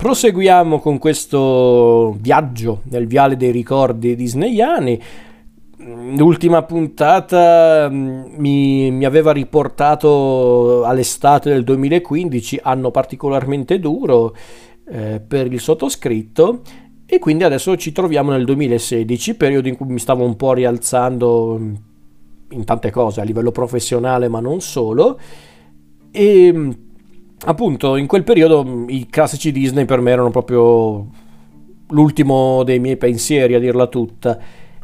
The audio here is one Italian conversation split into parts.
proseguiamo con questo viaggio nel viale dei ricordi disneyani. L'ultima puntata mm, mi, mi, aveva riportato all'estate del 2015, anno particolarmente duro eh, per il sottoscritto, e quindi adesso ci troviamo nel 2016, periodo in cui mi stavo un po' rialzando mm, in tante cose a livello professionale, ma non solo. E mm, appunto in quel periodo mm, i classici Disney per me erano proprio l'ultimo dei miei pensieri, a dirla tutta.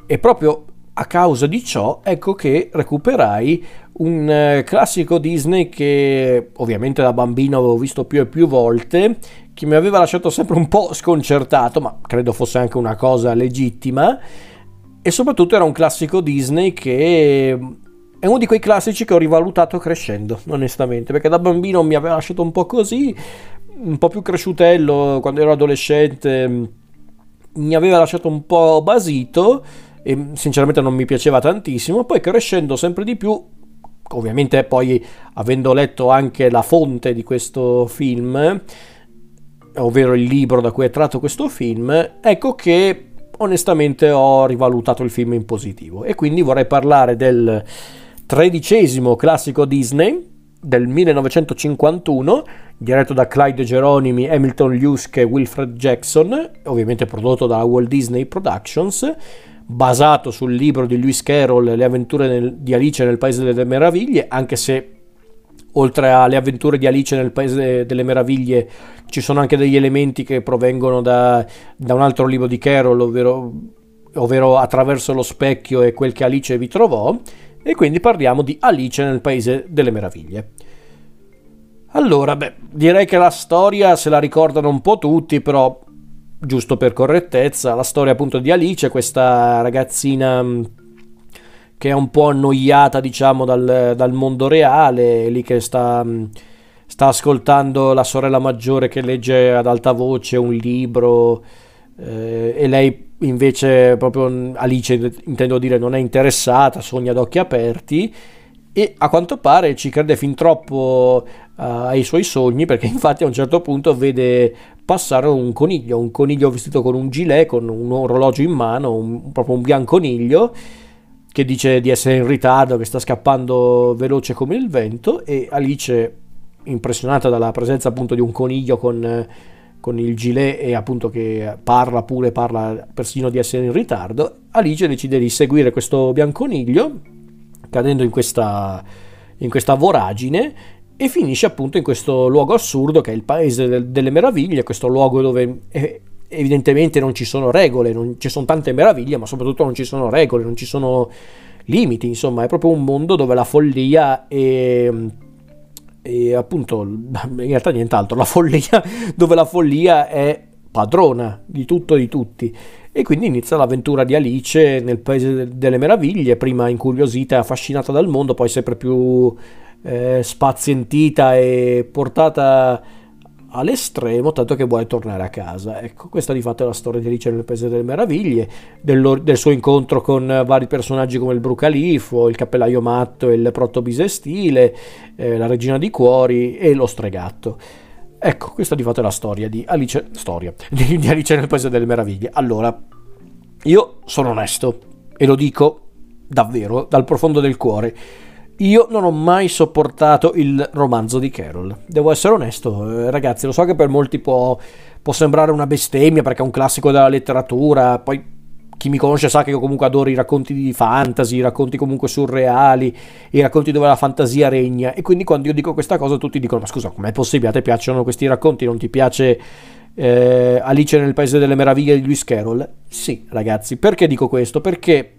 E proprio a causa di ciò, ecco che recuperai un eh, classico Disney che ovviamente da bambino avevo visto più e più volte, che mi aveva lasciato sempre un po' sconcertato, ma credo fosse anche una cosa legittima. E soprattutto era un classico Disney che è uno di quei classici che ho rivalutato crescendo, onestamente, perché da bambino mi aveva lasciato un po' così, un po' più cresciutello quando ero adolescente, mi aveva lasciato un po' basito e sinceramente non mi piaceva tantissimo, poi crescendo sempre di più, ovviamente poi avendo letto anche la fonte di questo film, ovvero il libro da cui è tratto questo film, ecco che onestamente ho rivalutato il film in positivo. E quindi vorrei parlare del tredicesimo classico Disney del 1951, diretto da Clyde Geronimi, Hamilton Luske e Wilfred Jackson, ovviamente prodotto da Walt Disney Productions, basato sul libro di Lewis Carroll Le avventure nel, di Alice nel Paese delle Meraviglie, anche se oltre alle avventure di Alice nel Paese delle Meraviglie ci sono anche degli elementi che provengono da, da un altro libro di Carroll, ovvero, ovvero Attraverso lo specchio e quel che Alice vi trovò, e quindi parliamo di Alice nel Paese delle Meraviglie. Allora, beh, direi che la storia se la ricordano un po' tutti, però giusto per correttezza, la storia appunto di Alice, questa ragazzina mm, che è un po' annoiata, diciamo, dal, dal mondo reale, lì che sta, mm, sta, ascoltando la sorella maggiore che legge ad alta voce un libro eh, e lei invece proprio Alice intendo dire non è interessata, sogna ad occhi aperti e a quanto pare ci crede fin troppo uh, ai suoi sogni perché infatti a un certo punto vede passare un coniglio, un coniglio vestito con un gilet, con un orologio in mano, un, proprio un bianconiglio che dice di essere in ritardo, che sta scappando veloce come il vento e Alice impressionata dalla presenza appunto di un coniglio con con il gilet e appunto che parla pure, parla persino di essere in ritardo, Alice decide di seguire questo bianconiglio, cadendo in questa, in questa voragine e finisce appunto in questo luogo assurdo che è il paese del, delle meraviglie, questo luogo dove eh, evidentemente non ci sono regole, non, ci sono tante meraviglie, ma soprattutto non ci sono regole, non ci sono limiti, insomma è proprio un mondo dove la follia è e appunto in realtà nient'altro, la follia dove la follia è padrona di tutto e di tutti. E quindi inizia l'avventura di Alice nel Paese delle Meraviglie, prima incuriosita e affascinata dal mondo, poi sempre più eh, spazientita e portata all'estremo, tanto che vuole tornare a casa. Ecco, questa di fatto è la storia di Alice nel Paese delle Meraviglie, del, del suo incontro con vari personaggi come il Brucalifo, il Cappellaio Matto, il Protto Bisestile, eh, la Regina di Cuori e lo Stregatto. Ecco, questa di fatto è la storia di Alice, storia, di, di Alice nel Paese delle Meraviglie. Allora, io sono onesto e lo dico davvero dal profondo del cuore io non ho mai sopportato il romanzo di Carol. Devo essere onesto, eh, ragazzi, lo so che per molti può, può, sembrare una bestemmia perché è un classico della letteratura, poi chi mi conosce sa che io comunque adoro i racconti di fantasy, i racconti comunque surreali, i racconti dove la fantasia regna e quindi quando io dico questa cosa tutti dicono ma scusa com'è possibile, a te piacciono questi racconti, non ti piace eh, Alice nel Paese delle Meraviglie di Lewis Carroll? Sì ragazzi, perché dico questo? Perché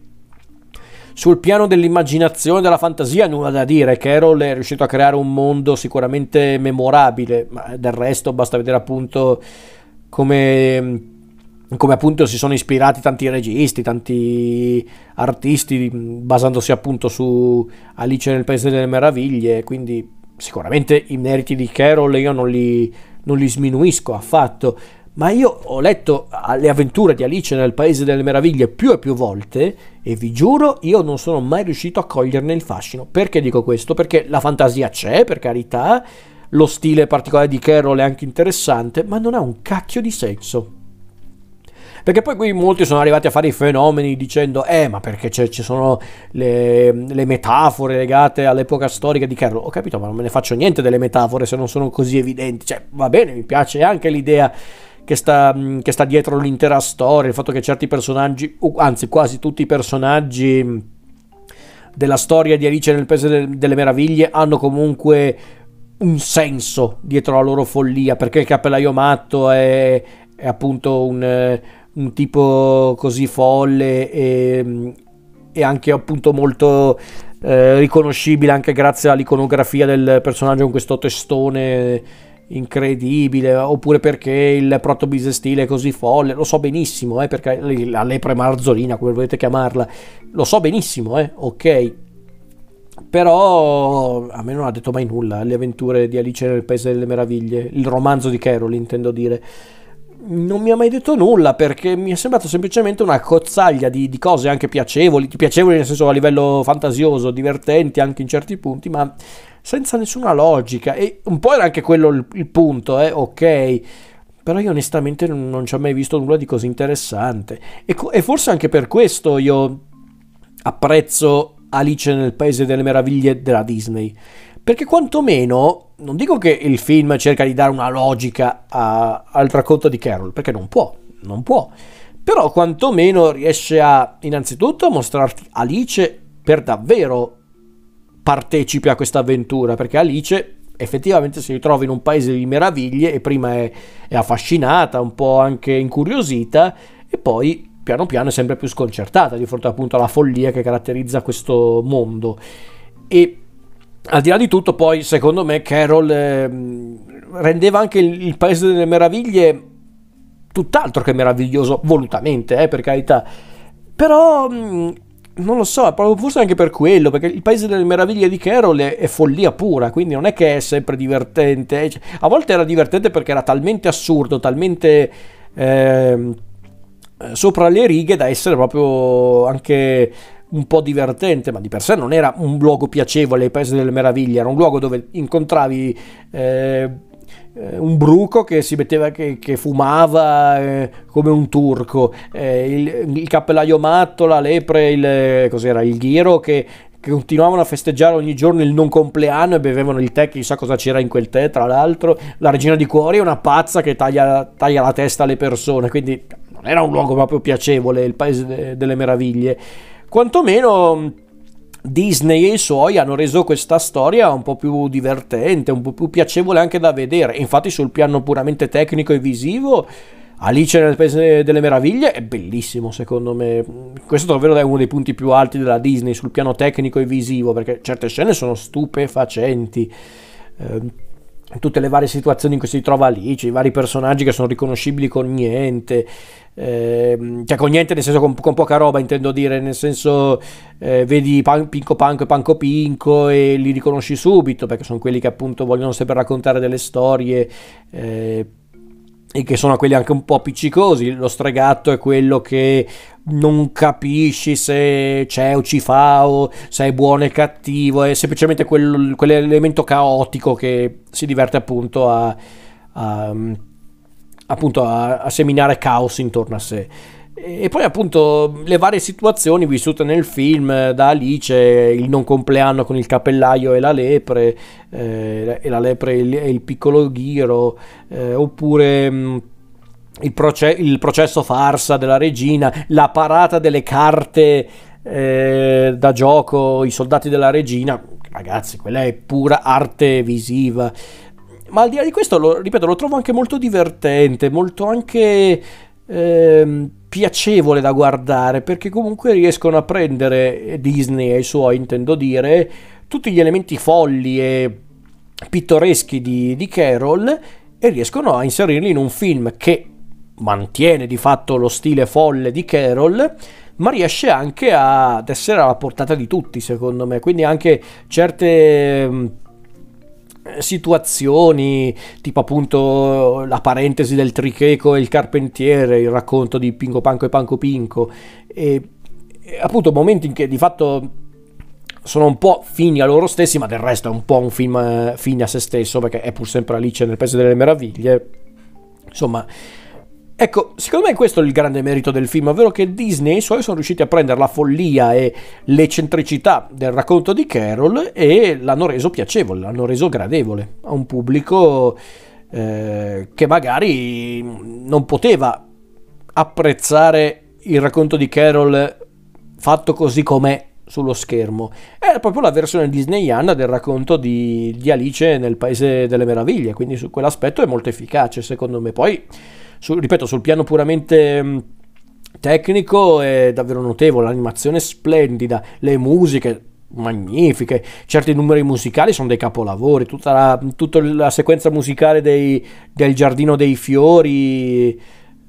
sul piano dell'immaginazione, della fantasia, nulla da dire. Carol è riuscito a creare un mondo sicuramente memorabile, ma del resto basta vedere appunto come come appunto si sono ispirati tanti registi, tanti artisti, basandosi appunto su Alice nel Paese delle Meraviglie, quindi sicuramente i meriti di Carol io non li, non li sminuisco affatto, ma io ho letto le avventure di Alice nel Paese delle Meraviglie più e più volte e vi giuro io non sono mai riuscito a coglierne il fascino. Perché dico questo? Perché la fantasia c'è, per carità, lo stile particolare di Carol è anche interessante, ma non ha un cacchio di senso. Perché poi qui molti sono arrivati a fare i fenomeni dicendo, eh, ma perché ci sono le, le, metafore legate all'epoca storica di Carol. Ho capito, ma non me ne faccio niente delle metafore se non sono così evidenti. Cioè, va bene, mi piace anche l'idea che sta, che sta dietro l'intera storia, il fatto che certi personaggi, anzi quasi tutti i personaggi della storia di Alice nel Paese delle Meraviglie hanno comunque un senso dietro la loro follia, perché il cappellaio matto è, è appunto un, un tipo così folle e, e anche appunto molto eh, riconoscibile anche grazie all'iconografia del personaggio con questo testone incredibile oppure perché il protobisestile è così folle lo so benissimo eh, perché la lepre marzolina come volete chiamarla lo so benissimo eh, ok. Però a me non ha detto mai nulla le avventure di Alice nel Paese delle Meraviglie il romanzo di Carol intendo dire non mi ha mai detto nulla perché mi è sembrato semplicemente una cozzaglia di, di, cose anche piacevoli, piacevoli nel senso a livello fantasioso, divertenti anche in certi punti, ma senza nessuna logica. E un po' era anche quello il, il punto, eh, ok. Però io onestamente non, non ci ho mai visto nulla di così interessante. E, e forse anche per questo io apprezzo Alice nel Paese delle Meraviglie della Disney perché quantomeno, non dico che il film cerca di dare una logica a, al racconto di Carol, perché non può, non può. Però quantomeno riesce a, innanzitutto, a mostrarti Alice per davvero partecipi a questa avventura, perché Alice effettivamente si ritrova in un paese di meraviglie e prima è, è affascinata, un po' anche incuriosita e poi piano piano è sempre più sconcertata di fronte appunto alla follia che caratterizza questo mondo. E al di là di tutto, poi secondo me Carol eh, rendeva anche il, il, Paese delle Meraviglie tutt'altro che meraviglioso, volutamente, eh, per carità. Però non lo so, forse anche per quello, perché il Paese delle Meraviglie di Carol è, è follia pura, quindi non è che è sempre divertente. Eh. Cioè, a volte era divertente perché era talmente assurdo, talmente... Eh, sopra le righe da essere proprio anche un po' divertente, ma di per sé non era un luogo piacevole, il Paese delle Meraviglie, era un luogo dove incontravi eh, eh, un bruco che si metteva, che, che fumava eh, come un turco, eh, il, il, cappellaio matto, la lepre, il, cos'era, il ghiro che, che continuavano a festeggiare ogni giorno il non compleanno e bevevano il tè, chissà cosa c'era in quel tè, tra l'altro. La regina di cuori è una pazza che taglia, taglia la testa alle persone, quindi non era un luogo proprio piacevole, il paese de, delle meraviglie quantomeno Disney e i suoi hanno reso questa storia un po' più divertente, un po' più piacevole anche da vedere. Infatti, sul piano puramente tecnico e visivo, Alice nel Paese delle Meraviglie è bellissimo, secondo me. Questo davvero è uno dei punti più alti della Disney sul piano tecnico e visivo, perché certe scene sono stupefacenti. Eh, tutte le varie situazioni in cui si trova Alice, i vari personaggi che sono riconoscibili con niente, eh, cioè con niente nel senso con, con, poca roba intendo dire, nel senso eh, vedi pan, Pinco Panco e Panco Pinco e li riconosci subito perché sono quelli che appunto vogliono sempre raccontare delle storie. Eh, e che sono quelli anche un po' appiccicosi. Lo stregatto è quello che non capisci se c'è o ci fa o se è buono e cattivo, è semplicemente quel, quell'elemento caotico che si diverte appunto a, a, appunto a, a seminare caos intorno a sé. E poi appunto le varie situazioni vissute nel film da Alice, il non compleanno con il cappellaio e la lepre, eh, e la lepre e il, il piccolo ghiro, eh, oppure... Mh, mm, il, proce- il, processo farsa della regina, la parata delle carte eh, da gioco, i soldati della regina, ragazzi, quella è pura arte visiva. Ma al di là di questo, lo, ripeto, lo trovo anche molto divertente, molto anche eh, piacevole da guardare perché comunque riescono a prendere Disney e i suoi, intendo dire, tutti gli elementi folli e pittoreschi di, di Carol e riescono a inserirli in un film che mantiene di fatto lo stile folle di Carol ma riesce anche ad essere alla portata di tutti secondo me. Quindi anche certe situazioni, tipo appunto la parentesi del tricheco e il carpentiere, il racconto di Pinco Panco e Panco Pinco, e, e appunto momenti in che di fatto sono un po' fini a loro stessi, ma del resto è un po' un film eh, fine a se stesso, perché è pur sempre Alice nel Paese delle Meraviglie. Insomma, ecco, secondo me questo è il grande merito del film, ovvero che Disney e i suoi sono riusciti a prendere la follia e l'eccentricità del racconto di Carol e l'hanno reso piacevole, l'hanno reso gradevole a un pubblico eh, che magari non poteva apprezzare il racconto di Carol fatto così com'è sullo schermo. È proprio la versione disneyana del racconto di, di, Alice nel Paese delle Meraviglie, quindi su quell'aspetto è molto efficace secondo me. Poi, su, ripeto, sul piano puramente mm, tecnico è davvero notevole, l'animazione è splendida, le musiche magnifiche, certi numeri musicali sono dei capolavori, tutta la, tutta la sequenza musicale dei, del Giardino dei Fiori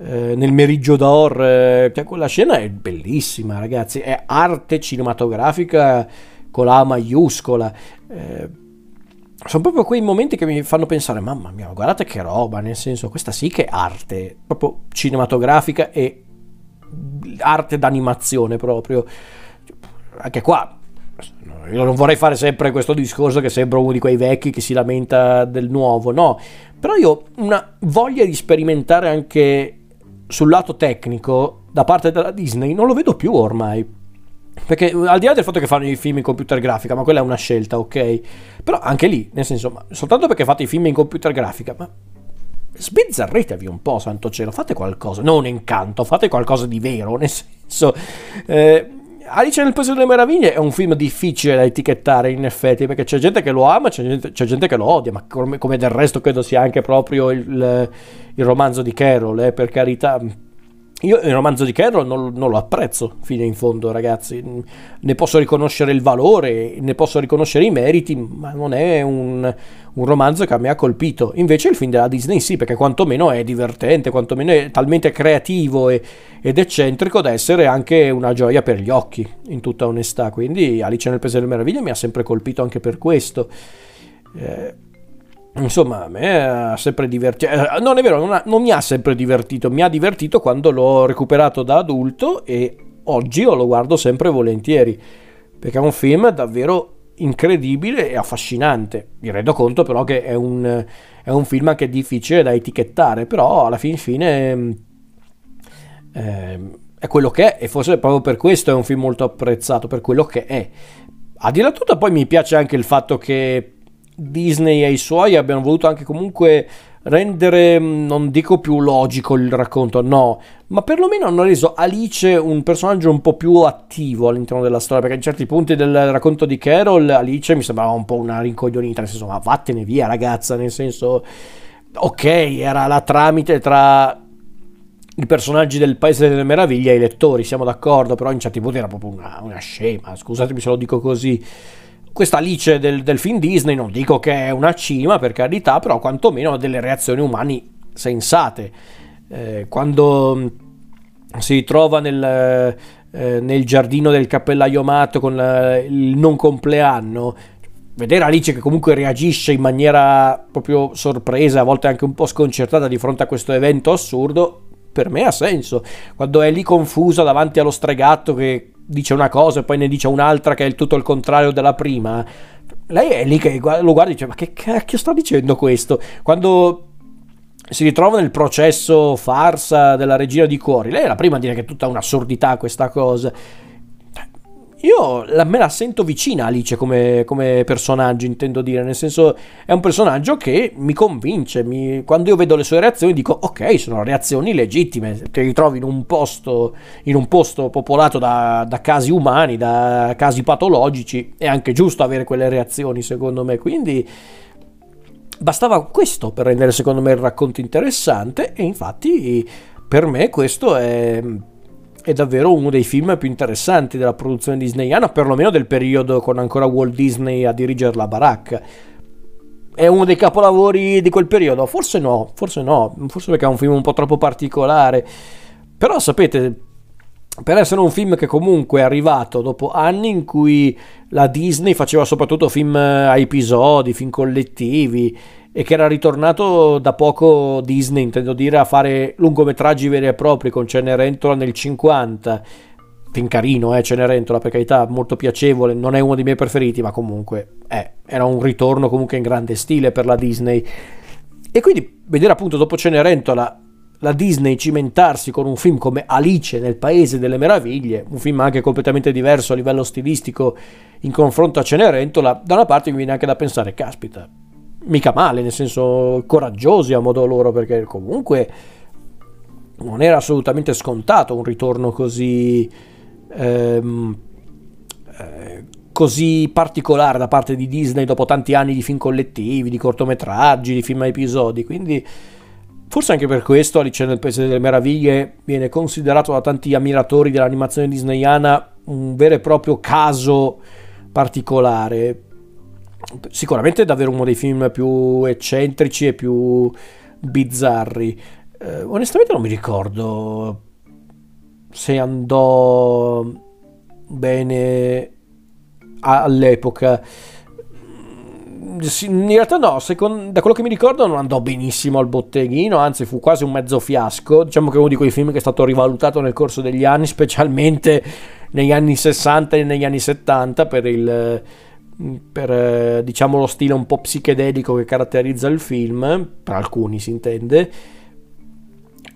eh, nel Meriggio d'Or, eh, cioè quella scena è bellissima, ragazzi, è arte cinematografica con la maiuscola. Eh, sono proprio quei momenti che mi fanno pensare, mamma mia, guardate che roba, nel senso, questa sì che è arte, proprio cinematografica e arte d'animazione proprio. Anche qua, io non vorrei fare sempre questo discorso che sembra uno di quei vecchi che si lamenta del nuovo, no, però io ho una voglia di sperimentare anche sul lato tecnico da parte della Disney non lo vedo più ormai. Perché al di là del fatto che fanno i film in computer grafica, ma quella è una scelta, ok? Però anche lì, nel senso, ma soltanto perché fate i film in computer grafica, ma sbizzarritevi un po', santo cielo, fate qualcosa, non incanto, fate qualcosa di vero, nel senso... Eh, Alice nel Paese delle Meraviglie è un film difficile da etichettare in effetti perché c'è gente che lo ama, c'è gente, c'è gente che lo odia, ma come, come, del resto credo sia anche proprio il, il romanzo di Carol, eh, per carità io il romanzo di Carroll non, non, lo apprezzo fino in fondo, ragazzi. Ne posso riconoscere il valore, ne posso riconoscere i meriti, ma non è un, un romanzo che a me ha colpito. Invece il film della Disney sì, perché quantomeno è divertente, quantomeno è talmente creativo e, ed eccentrico da essere anche una gioia per gli occhi, in tutta onestà. Quindi Alice nel Paese delle Meraviglie mi ha sempre colpito anche per questo. Eh, Insomma, a me ha sempre divertito. Eh, non è vero, non, ha, non, mi ha sempre divertito. Mi ha divertito quando l'ho recuperato da adulto e oggi lo guardo sempre volentieri. Perché è un film davvero incredibile e affascinante. Mi rendo conto però che è un, è un film anche difficile da etichettare, però alla fin fine eh, è quello che è e forse proprio per questo è un film molto apprezzato, per quello che è. A dire tutto poi mi piace anche il fatto che Disney e i suoi abbiano voluto anche comunque rendere, mm, non dico più logico il racconto, no, ma perlomeno hanno reso Alice un personaggio un po' più attivo all'interno della storia, perché in certi punti del racconto di Carol Alice mi sembrava un po' una rincoglionita, nel senso, ma vattene via ragazza, nel senso, ok, era la tramite tra i personaggi del Paese delle Meraviglie e i lettori, siamo d'accordo, però in certi punti era proprio una, una scema, scusatemi se lo dico così questa Alice del, del, film Disney non dico che è una cima per carità, però quantomeno ha delle reazioni umane sensate. Eh, quando mm, si trova nel, eh, nel, giardino del cappellaio matto con eh, il non compleanno, vedere Alice che comunque reagisce in maniera proprio sorpresa, a volte anche un po' sconcertata di fronte a questo evento assurdo, per me ha senso. Quando è lì confusa davanti allo stregatto che dice una cosa e poi ne dice un'altra che è il tutto il contrario della prima. Lei è lì che lo guarda e dice: Ma che cacchio sta dicendo questo? Quando si ritrova nel processo farsa della regina di cuori, lei è la prima a dire che è tutta un'assurdità questa cosa. Io la, me la sento vicina Alice come, come, personaggio, intendo dire, nel senso è un personaggio che mi convince, mi, quando io vedo le sue reazioni dico ok, sono reazioni legittime, ti ritrovi in un posto, in un posto popolato da, da casi umani, da casi patologici, è anche giusto avere quelle reazioni secondo me, quindi bastava questo per rendere secondo me il racconto interessante e infatti per me questo è è davvero uno dei film più interessanti della produzione disneyana, perlomeno del periodo con ancora Walt Disney a dirigere la baracca. È uno dei capolavori di quel periodo? Forse no, forse no, forse perché è un film un po' troppo particolare. Però sapete, per essere un film che comunque è arrivato dopo anni in cui la Disney faceva soprattutto film a episodi, film collettivi, e che era ritornato da poco Disney, intendo dire, a fare lungometraggi veri e propri con Cenerentola nel 50 film carino, eh, Cenerentola, per carità, molto piacevole, non è uno dei miei preferiti, ma comunque eh, era un ritorno comunque in grande stile per la Disney. E quindi vedere appunto dopo Cenerentola la Disney cimentarsi con un film come Alice nel Paese delle Meraviglie, un film anche completamente diverso a livello stilistico in confronto a Cenerentola, da una parte mi viene anche da pensare, caspita, mica male, nel senso coraggiosi a modo loro, perché comunque non era assolutamente scontato un ritorno così, ehm, eh, così particolare da parte di Disney dopo tanti anni di film collettivi, di cortometraggi, di film a episodi, quindi forse anche per questo Alice nel Paese delle Meraviglie viene considerato da tanti ammiratori dell'animazione disneyana un vero e proprio caso particolare. Sicuramente è davvero uno dei film più eccentrici e più bizzarri. Eh, onestamente non mi ricordo se andò bene all'epoca. In realtà no, secondo, da quello che mi ricordo non andò benissimo al botteghino, anzi fu quasi un mezzo fiasco. Diciamo che è uno di quei film che è stato rivalutato nel corso degli anni, specialmente negli anni 60 e negli anni 70 per il per diciamo lo stile un po' psichedelico che caratterizza il film, per alcuni si intende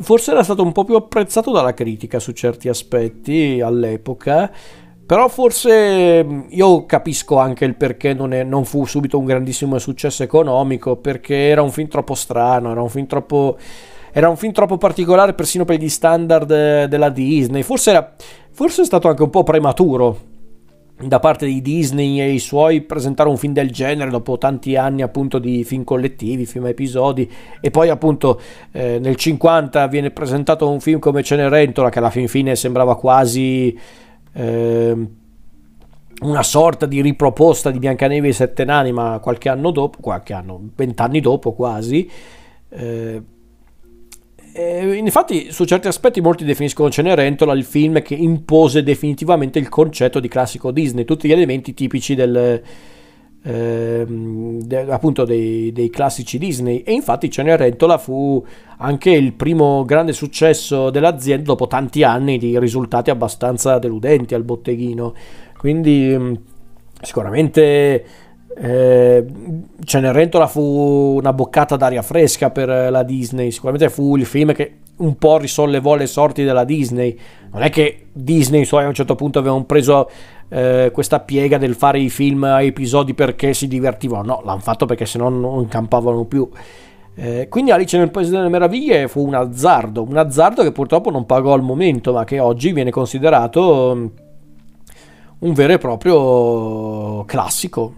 forse era stato un po' più apprezzato dalla critica su certi aspetti all'epoca, però forse mm, io capisco anche il perché non, è, non, fu subito un grandissimo successo economico, perché era un film troppo strano, era un film troppo, era un film troppo particolare persino per gli standard della Disney, forse, era, forse è stato anche un po' prematuro da parte di Disney e i suoi presentare un film del genere dopo tanti anni appunto di film collettivi, film episodi. E poi appunto eh, nel 50 viene presentato un film come Cenerentola che alla fin fine sembrava quasi eh, una sorta di riproposta di Biancaneve e Sette Nani ma qualche anno dopo, qualche anno, vent'anni dopo quasi eh, eh, infatti, su certi aspetti, molti definiscono Cenerentola il film che impose definitivamente il concetto di classico Disney, tutti gli elementi tipici del, eh, de, appunto dei, dei, classici Disney. E infatti, Cenerentola fu anche il primo grande successo dell'azienda dopo tanti anni di risultati abbastanza deludenti al botteghino. Quindi, mm, sicuramente eh, Cenerentola fu una boccata d'aria fresca per la Disney, sicuramente fu il film che un po' risollevò le sorti della Disney. Non è che Disney suoi a un certo punto avevano preso eh, questa piega del fare i film a episodi perché si divertivano, no, l'hanno fatto perché se no non campavano più. Eh, quindi Alice nel Paese delle Meraviglie fu un azzardo, un azzardo che purtroppo non pagò al momento, ma che oggi viene considerato un vero e proprio classico,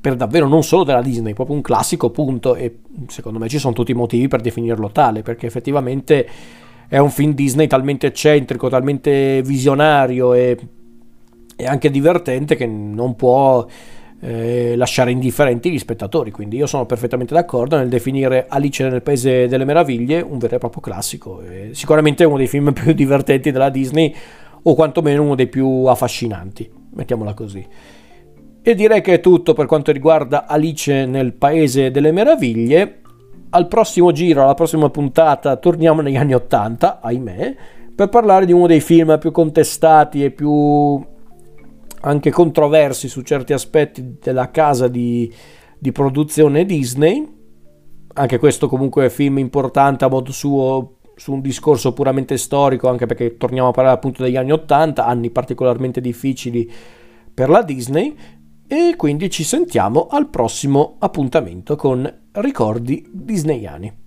per davvero non solo della Disney, proprio un classico punto e secondo me ci sono tutti i motivi per definirlo tale, perché effettivamente è un film Disney talmente eccentrico, talmente visionario e, e anche divertente che non può eh, lasciare indifferenti gli spettatori, quindi io sono perfettamente d'accordo nel definire Alice nel Paese delle Meraviglie un vero e proprio classico, e sicuramente uno dei film più divertenti della Disney o quantomeno uno dei più affascinanti, mettiamola così. E direi che è tutto per quanto riguarda Alice nel Paese delle Meraviglie. Al prossimo giro, alla prossima puntata, torniamo negli anni Ottanta, ahimè, per parlare di uno dei film più contestati e più anche controversi su certi aspetti della casa di, di produzione Disney. Anche questo comunque è film importante a modo suo su un discorso puramente storico, anche perché torniamo a parlare appunto degli anni Ottanta, anni particolarmente difficili per la Disney. E quindi ci sentiamo al prossimo appuntamento con ricordi disneyani.